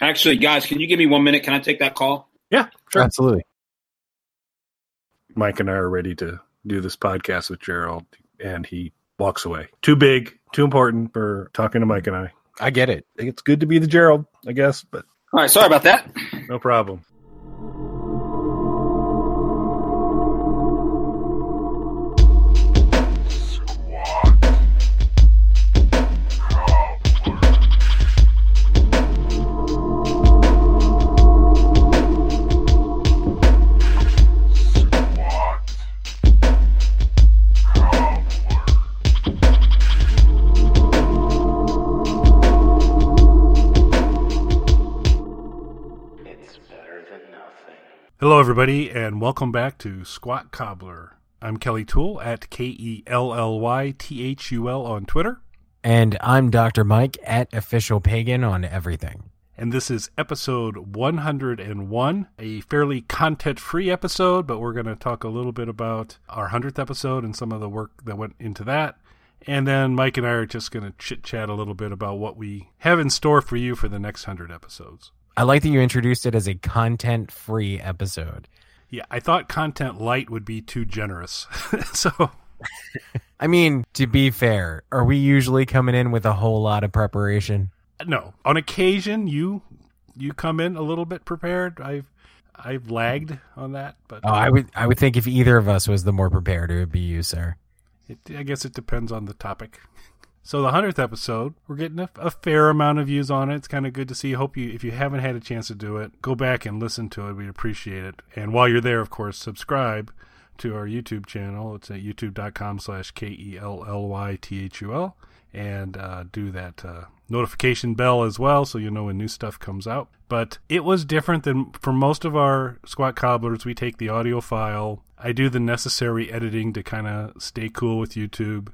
Actually, guys, can you give me one minute? Can I take that call? Yeah, sure. Absolutely. Mike and I are ready to do this podcast with Gerald, and he walks away. Too big, too important for talking to Mike and I. I get it. It's good to be the Gerald, I guess, but All right, sorry about that. no problem. Hello, everybody, and welcome back to Squat Cobbler. I'm Kelly Thul at K E L L Y T H U L on Twitter, And I'm Dr. Mike at Official Pagan on everything. and this is episode 101, a fairly content free episode, but we're going to talk a little bit about our 100th episode and some of the work that went into that. And then Mike and I are just going to chit chat a little bit about what we have in store for you for the next 100 episodes. I like that you introduced it as a content free episode. Yeah, I thought content light would be too generous. so I mean, to be fair, are we usually coming in with a whole lot of preparation? no on occasion you you come in a little bit prepared i've i've lagged on that but Oh, I would I would think if either of us was the more prepared, it would be you, sir. it, i guess it depends on the topic so the 100th episode we're getting a, a fair amount of views on it. It's kind of good to see. Hope you if you haven't had a chance to do it go back and listen to it. We'd appreciate it. And while you're there of course subscribe to our youtube channel. It's at youtube.com slash E k-e-l-l-y-t-h-u-l and uh, do that uh, notification bell as well so you know when new stuff comes out. But it was different than for most of our squat cobblers we take the audio file. I do the necessary editing to kind of stay cool with youtube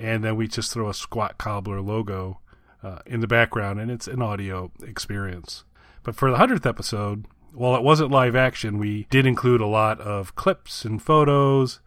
and then we just throw a squat cobbler logo uh, in the background and it's an audio experience but for the 100th episode while it wasn't live action we did include a lot of clips and photos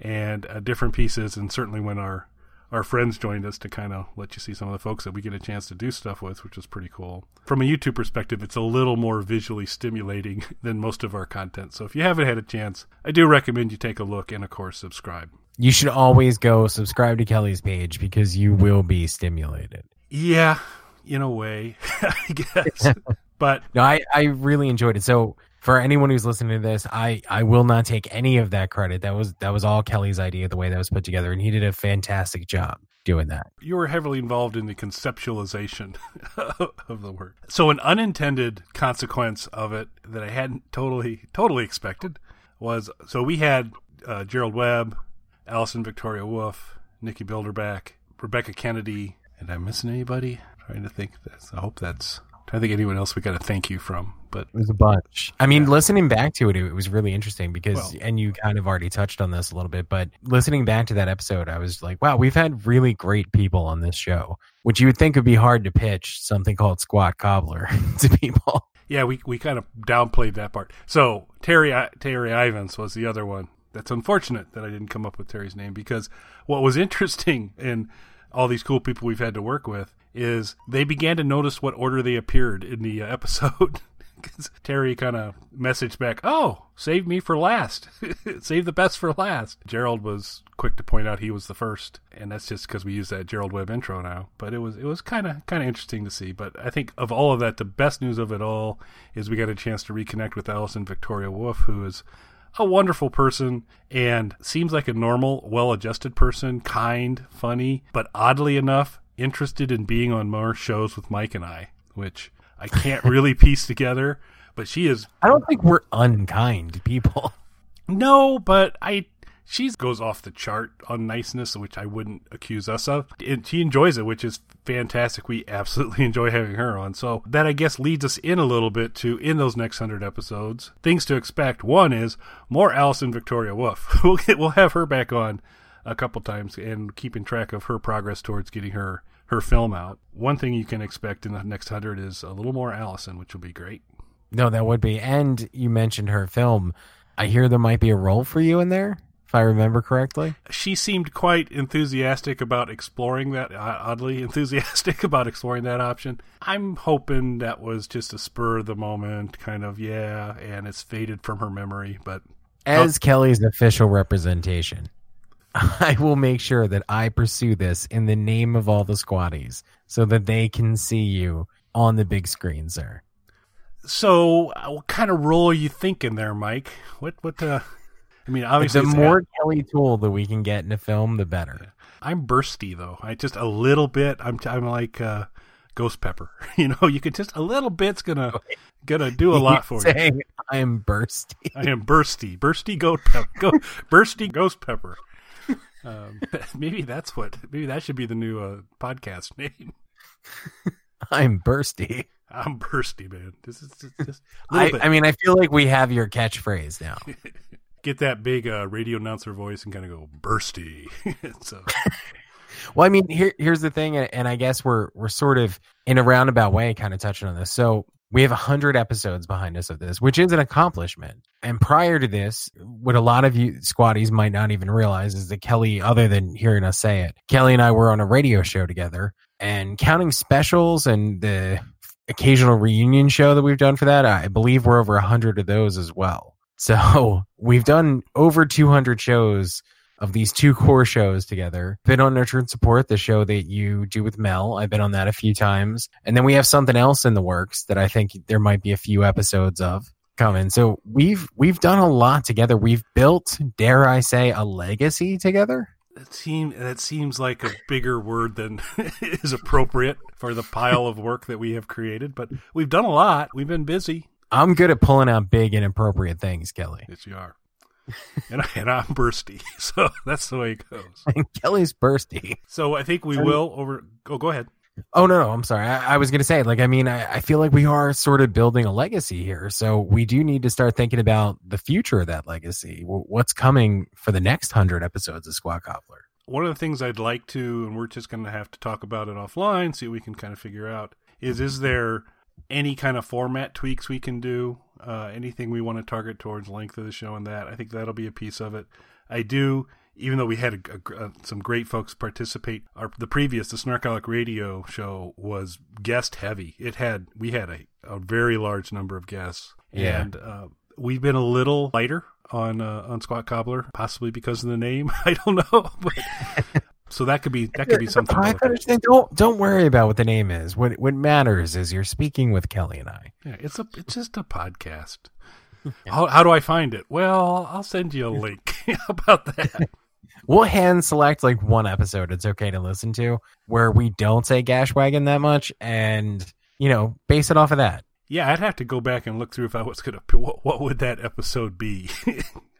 and uh, different pieces and certainly when our our friends joined us to kind of let you see some of the folks that we get a chance to do stuff with, which is pretty cool. From a YouTube perspective, it's a little more visually stimulating than most of our content. So if you haven't had a chance, I do recommend you take a look and, of course, subscribe. You should always go subscribe to Kelly's page because you will be stimulated. Yeah, in a way, I guess. but No, I, I really enjoyed it. So for anyone who's listening to this, I, I will not take any of that credit. That was that was all Kelly's idea, the way that was put together, and he did a fantastic job doing that. you were heavily involved in the conceptualization of the work. So, an unintended consequence of it that I hadn't totally, totally expected was so we had uh, Gerald Webb, Allison Victoria Wolf, Nikki Bilderback, Rebecca Kennedy, and I'm missing anybody? I'm trying to think. That's, I hope that's. trying to think anyone else we got to thank you from, but It was a bunch. I mean, Yeah. listening back to it, it was really interesting because, Well- and you kind of already touched on this a little bit, but listening back to that episode, I was like, wow, we've had really great people on this show, which you would think would be hard to pitch something called Squat Cobbler to people. Yeah, we we kind of downplayed that part. So Terry Terry Ivans was the other one. That's unfortunate that I didn't come up with Terry's name because what was interesting in all these cool people we've had to work with is they began to notice what order they appeared in the uh, episode. episode. Terry kind of messaged back, "Oh, save me for last. save the best for last." Gerald was quick to point out he was the first, and that's just because we use that Gerald Webb intro now. But it was it was kind of kind of interesting to see. But I think of all of that, the best news of it all is we got a chance to reconnect with Allison Victoria Wolf, who is a wonderful person and seems like a normal, well-adjusted person, kind, funny, but oddly enough, interested in being on more shows with Mike and I, which I can't really piece together. But she is I don't think we're unkind people. no, but I she goes off the chart on niceness, which I wouldn't accuse us of. And she enjoys it, which is fantastic. We absolutely enjoy having her on. So that I guess leads us in a little bit to in those next hundred episodes things to expect. One is more Allison Victoria Wolf. We'll we'll have her back on a couple times and keeping track of her progress towards getting her her film out. One thing you can expect in the next hundred is a little more Allison, which will be great. No, that would be. And you mentioned her film. I hear there might be a role for you in there if I remember correctly. She seemed quite enthusiastic about exploring that, uh, oddly enthusiastic about exploring that option. I'm hoping that was just a spur of the moment kind of, yeah, and it's faded from her memory, but As Kelly's official representation, I will make sure that I pursue this in the name of all the squatties so that they can see you on the big screen, sir. So, uh, what kind of role are you thinking there, Mike? What, what, uh, I mean, obviously, the it's more Kelly Thul that we can get in a film, the better. I'm bursty though. I just a little bit. I'm I'm like uh, ghost pepper. You know, you can just a little bit's gonna gonna do a lot for you. I am bursty. I am bursty, bursty goat pepper, go, bursty ghost pepper. Um, maybe that's what. Maybe that should be the new uh, podcast name. I'm bursty. I'm bursty, man. This is just, just a little I, bit. I mean, I feel like we have your catchphrase now. Get that big uh, radio announcer voice and kind of go bursty. so Well, I mean, here here's the thing, and I guess we're we're sort of in a roundabout way, kind of touching on this. So we have hundred episodes behind us of this, which is an accomplishment. And prior to this, what a lot of you squatties might not even realize is that Kelly, other than hearing us say it, Kelly and I were on a radio show together, and counting specials and the occasional reunion show that we've done for that, I believe we're over a hundred of those as well. So we've done over 200 shows of these two core shows together. Been on Nurture and Support, the show that you do with Mel. I've been on that a few times. And then we have something else in the works that I think there might be a few episodes of coming. So we've we've done a lot together. We've built, dare I say, a legacy together. that seem that seems like a bigger word than is appropriate for the pile of work that we have created. But we've done a lot. We've been busy. I'm good at pulling out big and appropriate things, Kelly. Yes, you are. and, I, and I'm bursty, so that's the way it goes. And Kelly's bursty. So I think we will over. Oh, go ahead. Oh no, no, I'm sorry. I, I was going to say, like, I mean, I, I feel like we are sort of building a legacy here, so we do need to start thinking about the future of that legacy. Wh- What's coming for the next hundred episodes of Squat Cobbler? One of the things I'd like to, and we're just going to have to talk about it offline, see what we can kind of figure out, is is there any kind of format tweaks we can do? Uh, anything we want to target towards length of the show and that? I think that'll be a piece of it. I do, even though we had a, a uh, some great folks participate. Our the previous the Snarkalic Radio show was guest heavy. It had we had a, a very large number of guests, Yeah. and uh, we've been a little lighter on uh, on Squat Cobbler, possibly because of the name. I don't know, but so that could be that could be something. I understand. Don't don't worry about what the name is. What what matters is you're speaking with Kelly and I. Yeah, it's a it's just a podcast. How, how do I find it? Well, I'll send you a link. About that? We'll hand select like one episode it's okay to listen to where we don't say Gashwagon that much, and you know base it off of that. Yeah, I'd have to go back and look through if I was gonna. What, what would that episode be?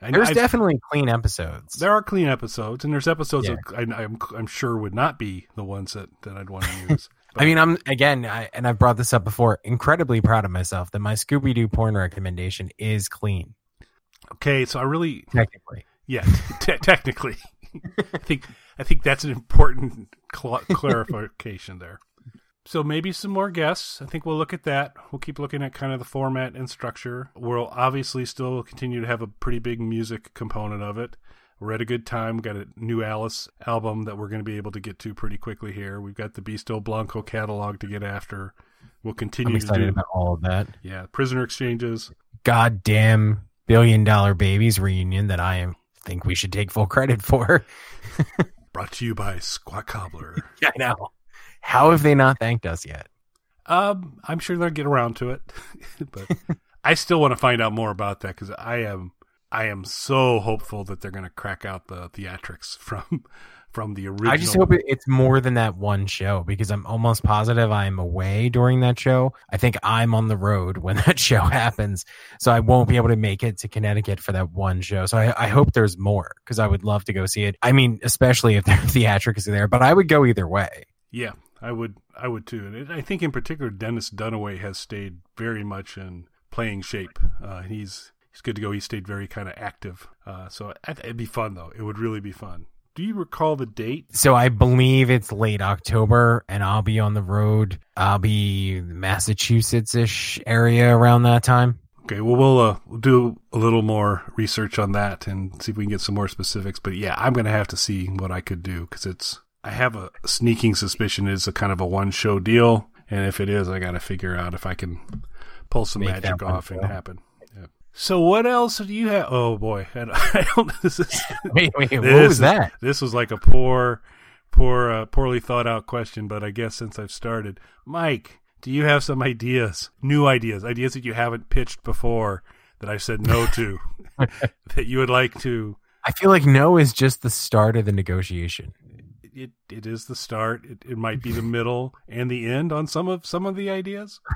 I, There's I- definitely clean episodes. there are clean episodes, and there's episodes Yeah. that I, I'm I'm sure would not be the ones that, that I'd want to use. I mean, I'm again, I, and I've brought this up before. Incredibly proud of myself that my Scooby Doo porn recommendation is clean, okay, so I really technically. Yeah, te- technically, I think I think that's an important cl- clarification there. So maybe some more guests. I think we'll look at that. We'll keep looking at kind of the format and structure. We'll obviously still continue to have a pretty big music component of it. We're at a good time. We've got a new Alice album that we're going to be able to get to pretty quickly here. We've got the Beasto Blanco catalog to get after. We'll continue. I'm excited do about all of that. yeah prisoner exchanges. Goddamn billion dollar babies reunion that I am think we should take full credit for. Brought to you by Squat Cobbler. yeah, I know. How have they not thanked us yet? Um, I'm sure they'll get around to it, but I still want to find out more about that because I am I am so hopeful that they're going to crack out the theatrics from from the original. I just hope it's more than that one show because I'm almost positive I'm away during that show. I think I'm on the road when that show happens, so I won't be able to make it to Connecticut for that one show. So I, I hope there's more because I would love to go see it. I mean, especially if their theatrics are there, but I would go either way. yeah, I would I would too, and I think in particular Dennis Dunaway has stayed very much in playing shape. Uh, he's he's good to go. He stayed very kind of active, uh, so I- it'd be fun though. It would really be fun. Do you recall the date? So I believe it's late October, and I'll be on the road. I'll be Massachusetts ish area around that time. Okay, well we'll uh, we'll do a little more research on that and see if we can get some more specifics. But yeah, I'm gonna have to see what I could do because it's I have a sneaking suspicion it's a kind of a one show deal, and if it is, I got to figure out if I can pull some Make magic off and happen. Yeah. So what else do you have? Oh boy, I don't. I don't this is Wait, wait, what was is- that? this was like a poor, poor, uh, poorly thought out question, but I guess since I've started, Mike, do you have some ideas, new ideas, ideas that you haven't pitched before that I've said no to, that you would like to? I feel like no is just the start of the negotiation. It it is the start. It, it might be the middle and the end on some of some of the ideas.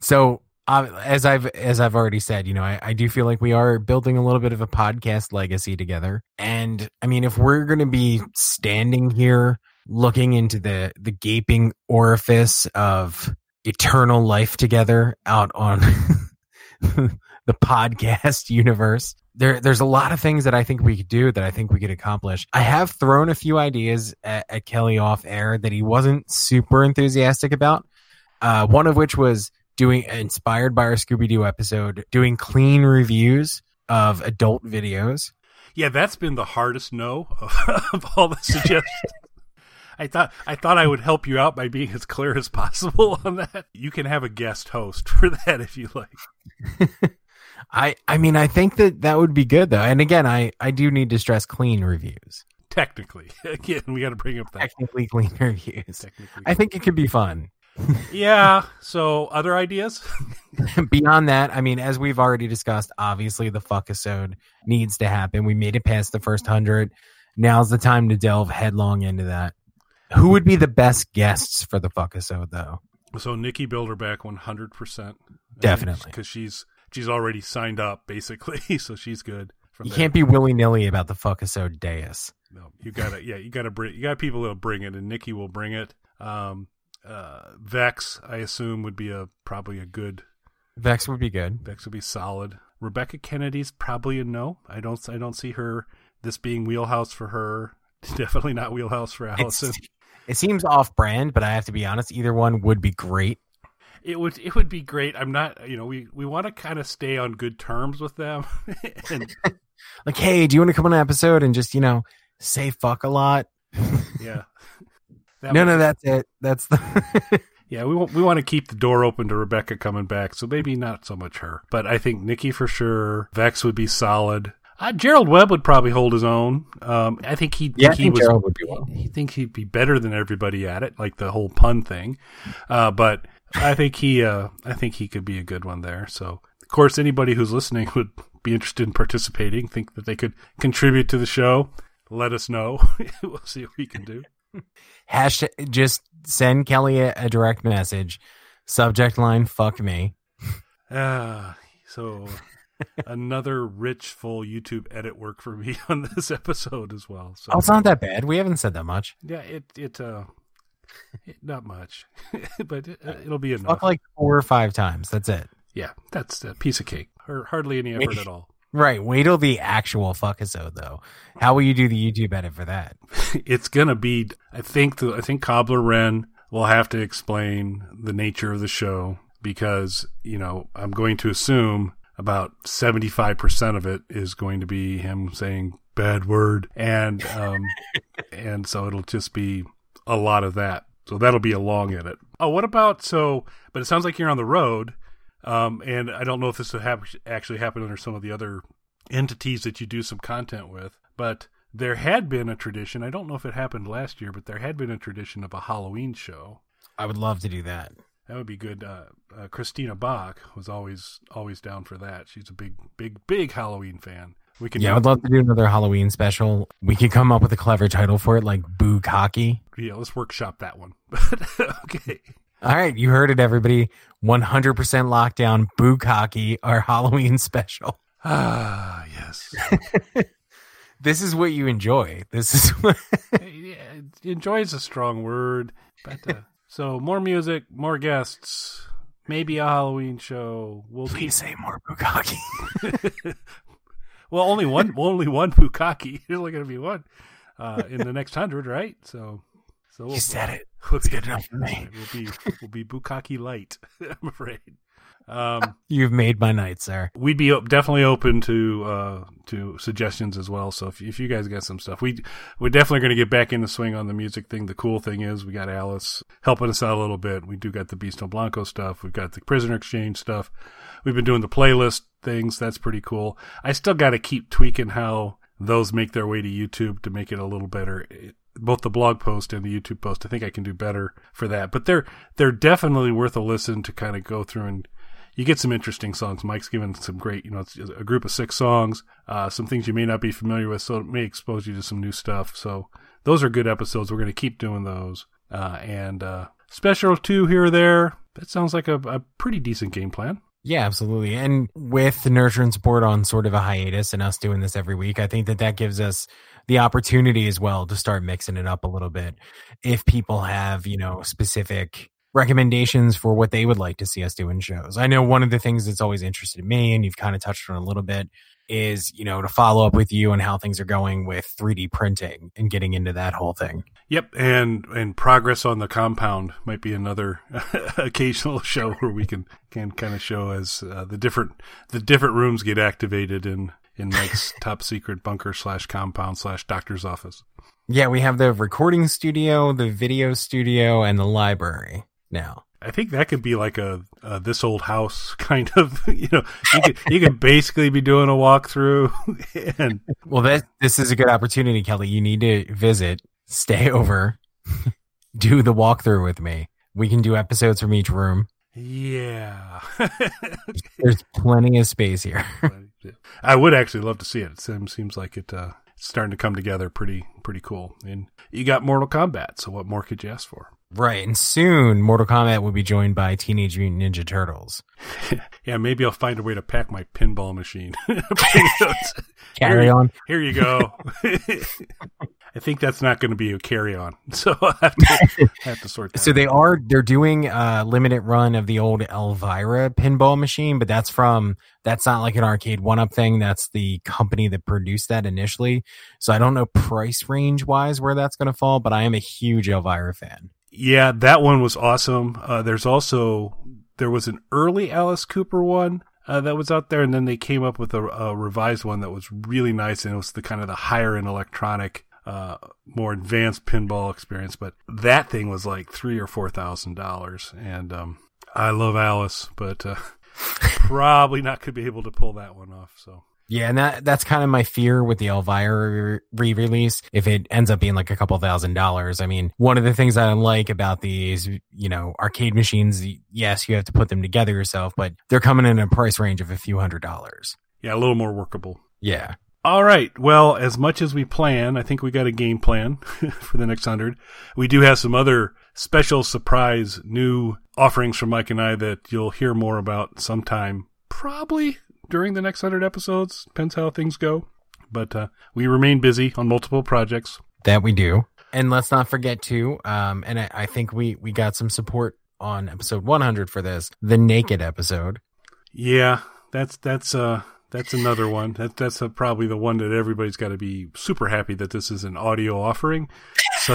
So uh, as I've as I've already said, you know, I, I do feel like we are building a little bit of a podcast legacy together. And I mean, if we're going to be standing here looking into the the gaping orifice of eternal life together out on the podcast universe, there there's a lot of things that I think we could do that I think we could accomplish. I have thrown a few ideas at, at Kelly off air that he wasn't super enthusiastic about. Uh, one of which was doing inspired by our Scooby Doo episode, doing clean reviews of adult videos. Yeah, that's been the hardest no of, of all the suggestions. I thought I thought I would help you out by being as clear as possible on that. You can have a guest host for that if you like. I I mean I think that that would be good though. And again, I I do need to stress clean reviews, Technically, again, we got to bring up that. technically clean reviews. Technically, I think it could be fun. yeah. So, other ideas? Beyond that, I mean, as we've already discussed, obviously the fuckisode needs to happen. We made it past the first hundred. Now's the time to delve headlong into that. Who would be the best guests for the fuckisode though? So, Nikki Bilderback, one hundred percent, Definitely. because she's she's already signed up basically, so she's good. From You there. can't be willy nilly about the fuckisode dais. No, you gotta, yeah, you gotta bring, you got people that'll bring it, and Nikki will bring it. Um, uh, Vex, I assume, would be a probably a good. Vex would be good. Vex would be solid. Rebecca Kennedy's probably a no. I don't, I don't see her this being wheelhouse for her. Definitely not wheelhouse for Allison. It's, it seems off brand, but I have to be honest, either one would be great. It would, it would be great. I'm not, you know, we we want to kind of stay on good terms with them, and Like, hey, do you want to come on an episode and just, you know, say fuck a lot? yeah. That no, no, that's it. That's the Yeah, we want we want to keep the door open to Rebecca coming back, so maybe not so much her, but I think Nikki for sure. Vex would be solid. Uh, Gerald Webb would probably hold his own. Um, I think he Yeah, I think he think was Gerald would be well. he thinks he'd be better than everybody at it, like the whole pun thing. Uh, but I think he uh, I think he could be a good one there. So of course, anybody who's listening would be interested in participating, think that they could contribute to the show. Let us know. we'll see what we can do. Hashtag, just send Kelly a, a direct message. Subject line, fuck me. Ah, so another rich, full YouTube edit work for me on this episode as well. So Oh, it's not that bad. We haven't said that much. yeah, it it uh, it, not much, but it, it'll be enough. Fuck like four or five times. That's it. yeah, that's a piece of cake. Or hardly any effort at all. Right. Wait till the actual fuckisode though. How will you do the YouTube edit for that? It's gonna be. I think the I think Cobbler Wren will have to explain the nature of the show because you know I'm going to assume about 75% of it is going to be him saying bad word and um and so it'll just be a lot of that so that'll be a long edit oh what about so but it sounds like you're on the road um and i don't know if this would hap- actually happen under some of the other entities that you do some content with but there had been a tradition i don't know if it happened last year but there had been a tradition of a halloween show I would love to do that. that would be good. Uh, uh, Christina Bach was always always down for that. She's a big, big, big Halloween fan. We can, Yeah, I would love to do another Halloween special. We could come up with a clever title for it, like Boo Cocky. yeah, let's workshop that one. Okay, All right, you heard it, everybody. 100% lockdown, Boo Cocky, our Halloween special. ah, yes. This is what you enjoy. This is what. yeah, enjoy is a strong word, but uh, so more music, more guests, maybe a Halloween show. We'll keep. Please say more Boo Cocky. Well, only one, only one Bukaki. There's only going to be one uh, in the next hundred, right? So, So You said it. We'll be, good enough for me. We'll be we'll be Bukaki light. I'm afraid. Um, You've made my night, sir. we'd be definitely open to uh, to suggestions as well. So if, if you guys got some stuff, we we're definitely going to get back in the swing on the music thing. The cool thing is we got Alice helping us out a little bit. We do got the Beasto Blanco stuff. We've got the Prisoner Exchange stuff. We've been doing the playlist things. That's pretty cool. I still got to keep tweaking how those make their way to YouTube to make it a little better. Both the blog post and the YouTube post, I think I can do better for that. But they're they're definitely worth a listen to kind of go through and you get some interesting songs. Mike's given some great, you know, it's a group of six songs, uh, some things you may not be familiar with, so it may expose you to some new stuff. So those are good episodes. We're going to keep doing those. Uh, and uh, special two here or there. That sounds like a, a pretty decent game plan. Yeah, absolutely. And with nurture and support on sort of a hiatus and us doing this every week, I think that that gives us the opportunity as well to start mixing it up a little bit. If people have, you know, specific recommendations for what they would like to see us do in shows. I know one of the things that's always interested me, and you've kind of touched on a little bit, is, you know, to follow up with you on how things are going with 3D printing and getting into that whole thing. Yep, and and progress on the compound might be another occasional show where we can can kind of show as uh, the different the different rooms get activated in in Mike's top secret bunker slash compound slash doctor's office. Yeah, we have the recording studio, the video studio, and the library now. I think that could be like a, a this old house kind of you know you could you could basically be doing a walkthrough and Well, that this is a good opportunity, Kelly. You need to visit, stay over, do the walkthrough with me. We can do episodes from each room. yeah. There's plenty of space here. I would actually love to see it. It seems, like it uh, it's starting to come together pretty pretty cool. And you got Mortal Kombat, so what more could you ask for? right, and soon Mortal Kombat will be joined by Teenage Mutant Ninja Turtles. Yeah, maybe I'll find a way to pack my pinball machine. Carry on. Here you go. I think that's not going to be a carry on, so I have to, I have to sort that. So out. they are they're doing a limited run of the old Elvira pinball machine, but that's from that's not like an arcade one up thing. That's the company that produced that initially. So I don't know price range wise where that's going to fall, but I am a huge Elvira fan. Yeah, that one was awesome. Uh, there's also there was an early Alice Cooper one uh, that was out there, and then they came up with a, a revised one that was really nice, and it was the kind of the higher end electronic, uh, more advanced pinball experience. But that thing was like three or four thousand dollars, and um, I love Alice, but uh, probably not to be able to pull that one off. So. Yeah, and that that's kind of my fear with the Elvira re release. If it ends up being like a couple thousand dollars, I mean, one of the things that I like about these, you know, arcade machines, yes, you have to put them together yourself, but they're coming in a price range of a few hundred dollars. Yeah, a little more workable. Yeah. All right. Well, as much as we plan, I think we got a game plan for the next hundred. We do have some other special surprise new offerings from Mike and I that you'll hear more about sometime, probably during the next hundred episodes. Depends how things go. But uh, we remain busy on multiple projects. That we do. And let's not forget to, um, and I, I think we we got some support on episode 100 for this, the naked episode. Yeah, that's that's uh that's another one. That that's uh probably the one that everybody's got to be super happy that this is an audio offering. So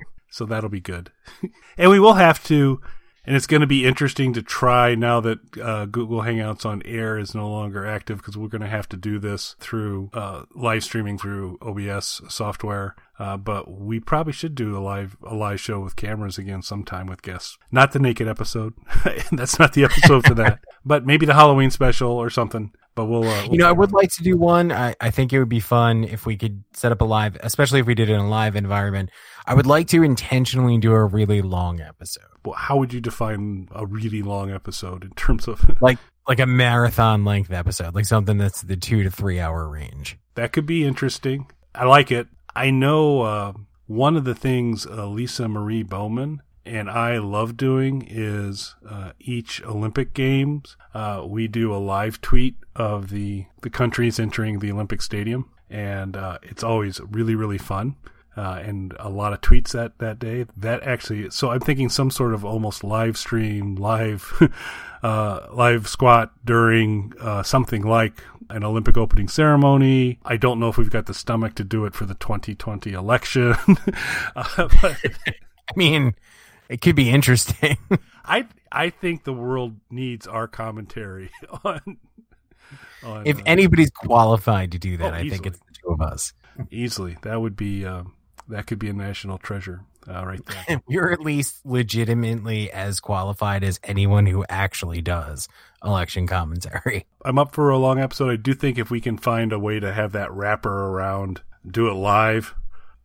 so that'll be good. and we will have to and it's going to be interesting to try now that uh, Google Hangouts on Air is no longer active because we're going to have to do this through uh, live streaming through OBS software. Uh, but we probably should do a live a live show with cameras again sometime with guests. Not the naked episode. That's not the episode for that. But maybe the Halloween special or something. But we'll. Uh, we'll You know, I would like to do one. I, I think it would be fun if we could set up a live, especially if we did it in a live environment. I would like to intentionally do a really long episode, Well, how would you define a really long episode in terms of like like a marathon length episode, like something that's the two to three hour range. that could be interesting. I like it. I know uh, one of the things uh, Lisa Marie Bowman and I love doing is uh, each Olympic Games uh, we do a live tweet of the the countries entering the Olympic Stadium, and uh, it's always really really fun. Uh, and a lot of tweets that that day. That actually, so I'm thinking some sort of almost live stream, live, uh, live squat during uh, something like an Olympic opening ceremony. I don't know if we've got the stomach to do it for the 2020 election, but I mean, it could be interesting. I I think the world needs our commentary on. on if uh, anybody's qualified to do that, Oh, I think it's the two of us. easily, that would be um, that could be a national treasure uh, right there. We're at least legitimately as qualified as anyone who actually does election commentary. I'm up for a long episode. I do think if we can find a way to have that wrapper around, do it live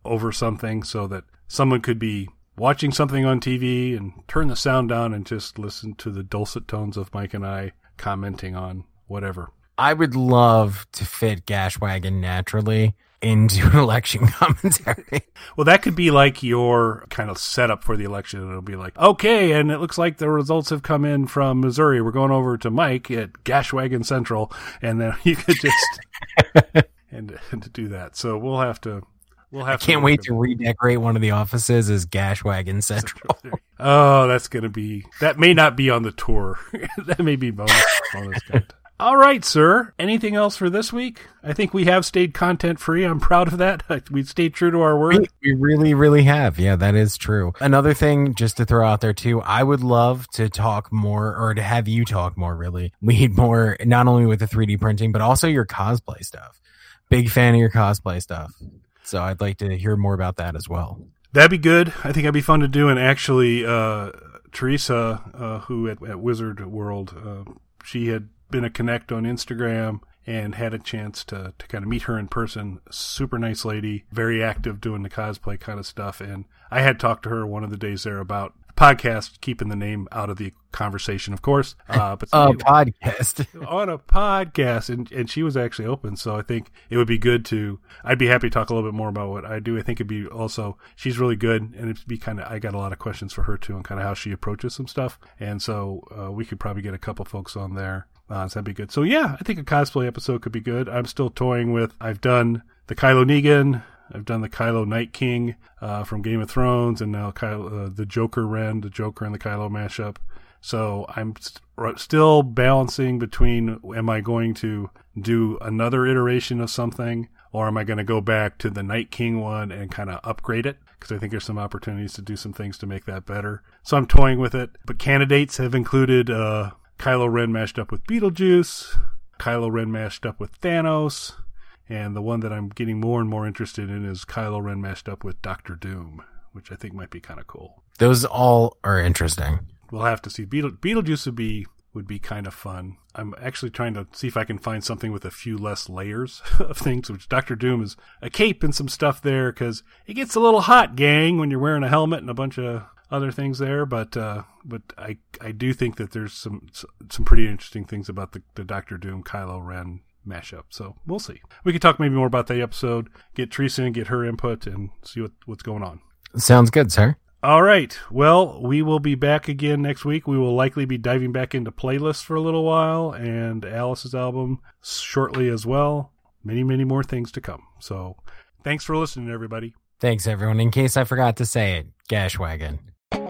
over something so that someone could be watching something on TV and turn the sound down and just listen to the dulcet tones of Mike and I commenting on whatever. I would love to fit Gashwagon naturally into an election commentary. Well, that could be like your kind of setup for the election. It'll be like, okay, and it looks like the results have come in from Missouri. We're going over to Mike at Gashwagon Central, and then you could just and, and to do that. So we'll have to. We'll have. I can't to wait to redecorate one of the offices as Gashwagon Central. Oh, that's going to be. That may not be on the tour. that may be bonus bonus content. All right, sir. Anything else for this week? I think we have stayed content free. I'm proud of that. We stayed true to our word. We, we really, really have. Yeah, that is true. Another thing, just to throw out there too, I would love to talk more or to have you talk more, really. Lead more, not only with the 3D printing, but also your cosplay stuff. Big fan of your cosplay stuff. So I'd like to hear more about that as well. That'd be good. I think that'd be fun to do. And actually, uh, Teresa, uh, who at, at Wizard World, uh, she had been a connect on Instagram and had a chance to, to kind of meet her in person. Super nice lady, very active doing the cosplay kind of stuff. And I had talked to her one of the days there about podcast, keeping the name out of the conversation, of course. Uh, but A podcast. on a podcast and, and she was actually open so i think it would be good to i'd be happy to talk a little bit more about what i do i think it'd be also she's really good and it'd be kind of i got a lot of questions for her too and kind of how she approaches some stuff and so uh, we could probably get a couple folks on there uh, so that'd be good so yeah i think a cosplay episode could be good i'm still toying with i've done the kylo negan I've done the Kylo Night King uh, from Game of Thrones, and now Kylo, uh, the Joker Ren, the Joker and the Kylo mashup. So I'm st- still balancing between am I going to do another iteration of something or am I going to go back to the Night King one and kind of upgrade it? Because I think there's some opportunities to do some things to make that better. So I'm toying with it. But candidates have included uh, Kylo Ren mashed up with Beetlejuice, Kylo Ren mashed up with Thanos, and the one that I'm getting more and more interested in is Kylo Ren mashed up with Doctor Doom, which I think might be kind of cool Those all are interesting. we'll have to see. Beetle, Beetlejuice would be would be kind of fun. I'm actually trying to see if I can find something with a few less layers of things. Which Doctor Doom is a cape and some stuff there because it gets a little hot, gang, when you're wearing a helmet and a bunch of other things there. But uh, but I I do think that there's some some pretty interesting things about the, the Doctor Doom Kylo Ren mashup. So we'll see. We could talk maybe more about that episode. Get Teresa in, get her input, and see what what's going on. Sounds good, sir. All right. Well, we will be back again next week. We will likely be diving back into playlists for a little while and Alice's album shortly as well. Many, many more things to come. So thanks for listening, everybody. Thanks, everyone. In case I forgot to say it, Gashwagon. All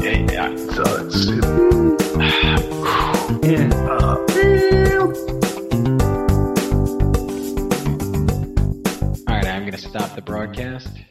right, I'm stop the broadcast.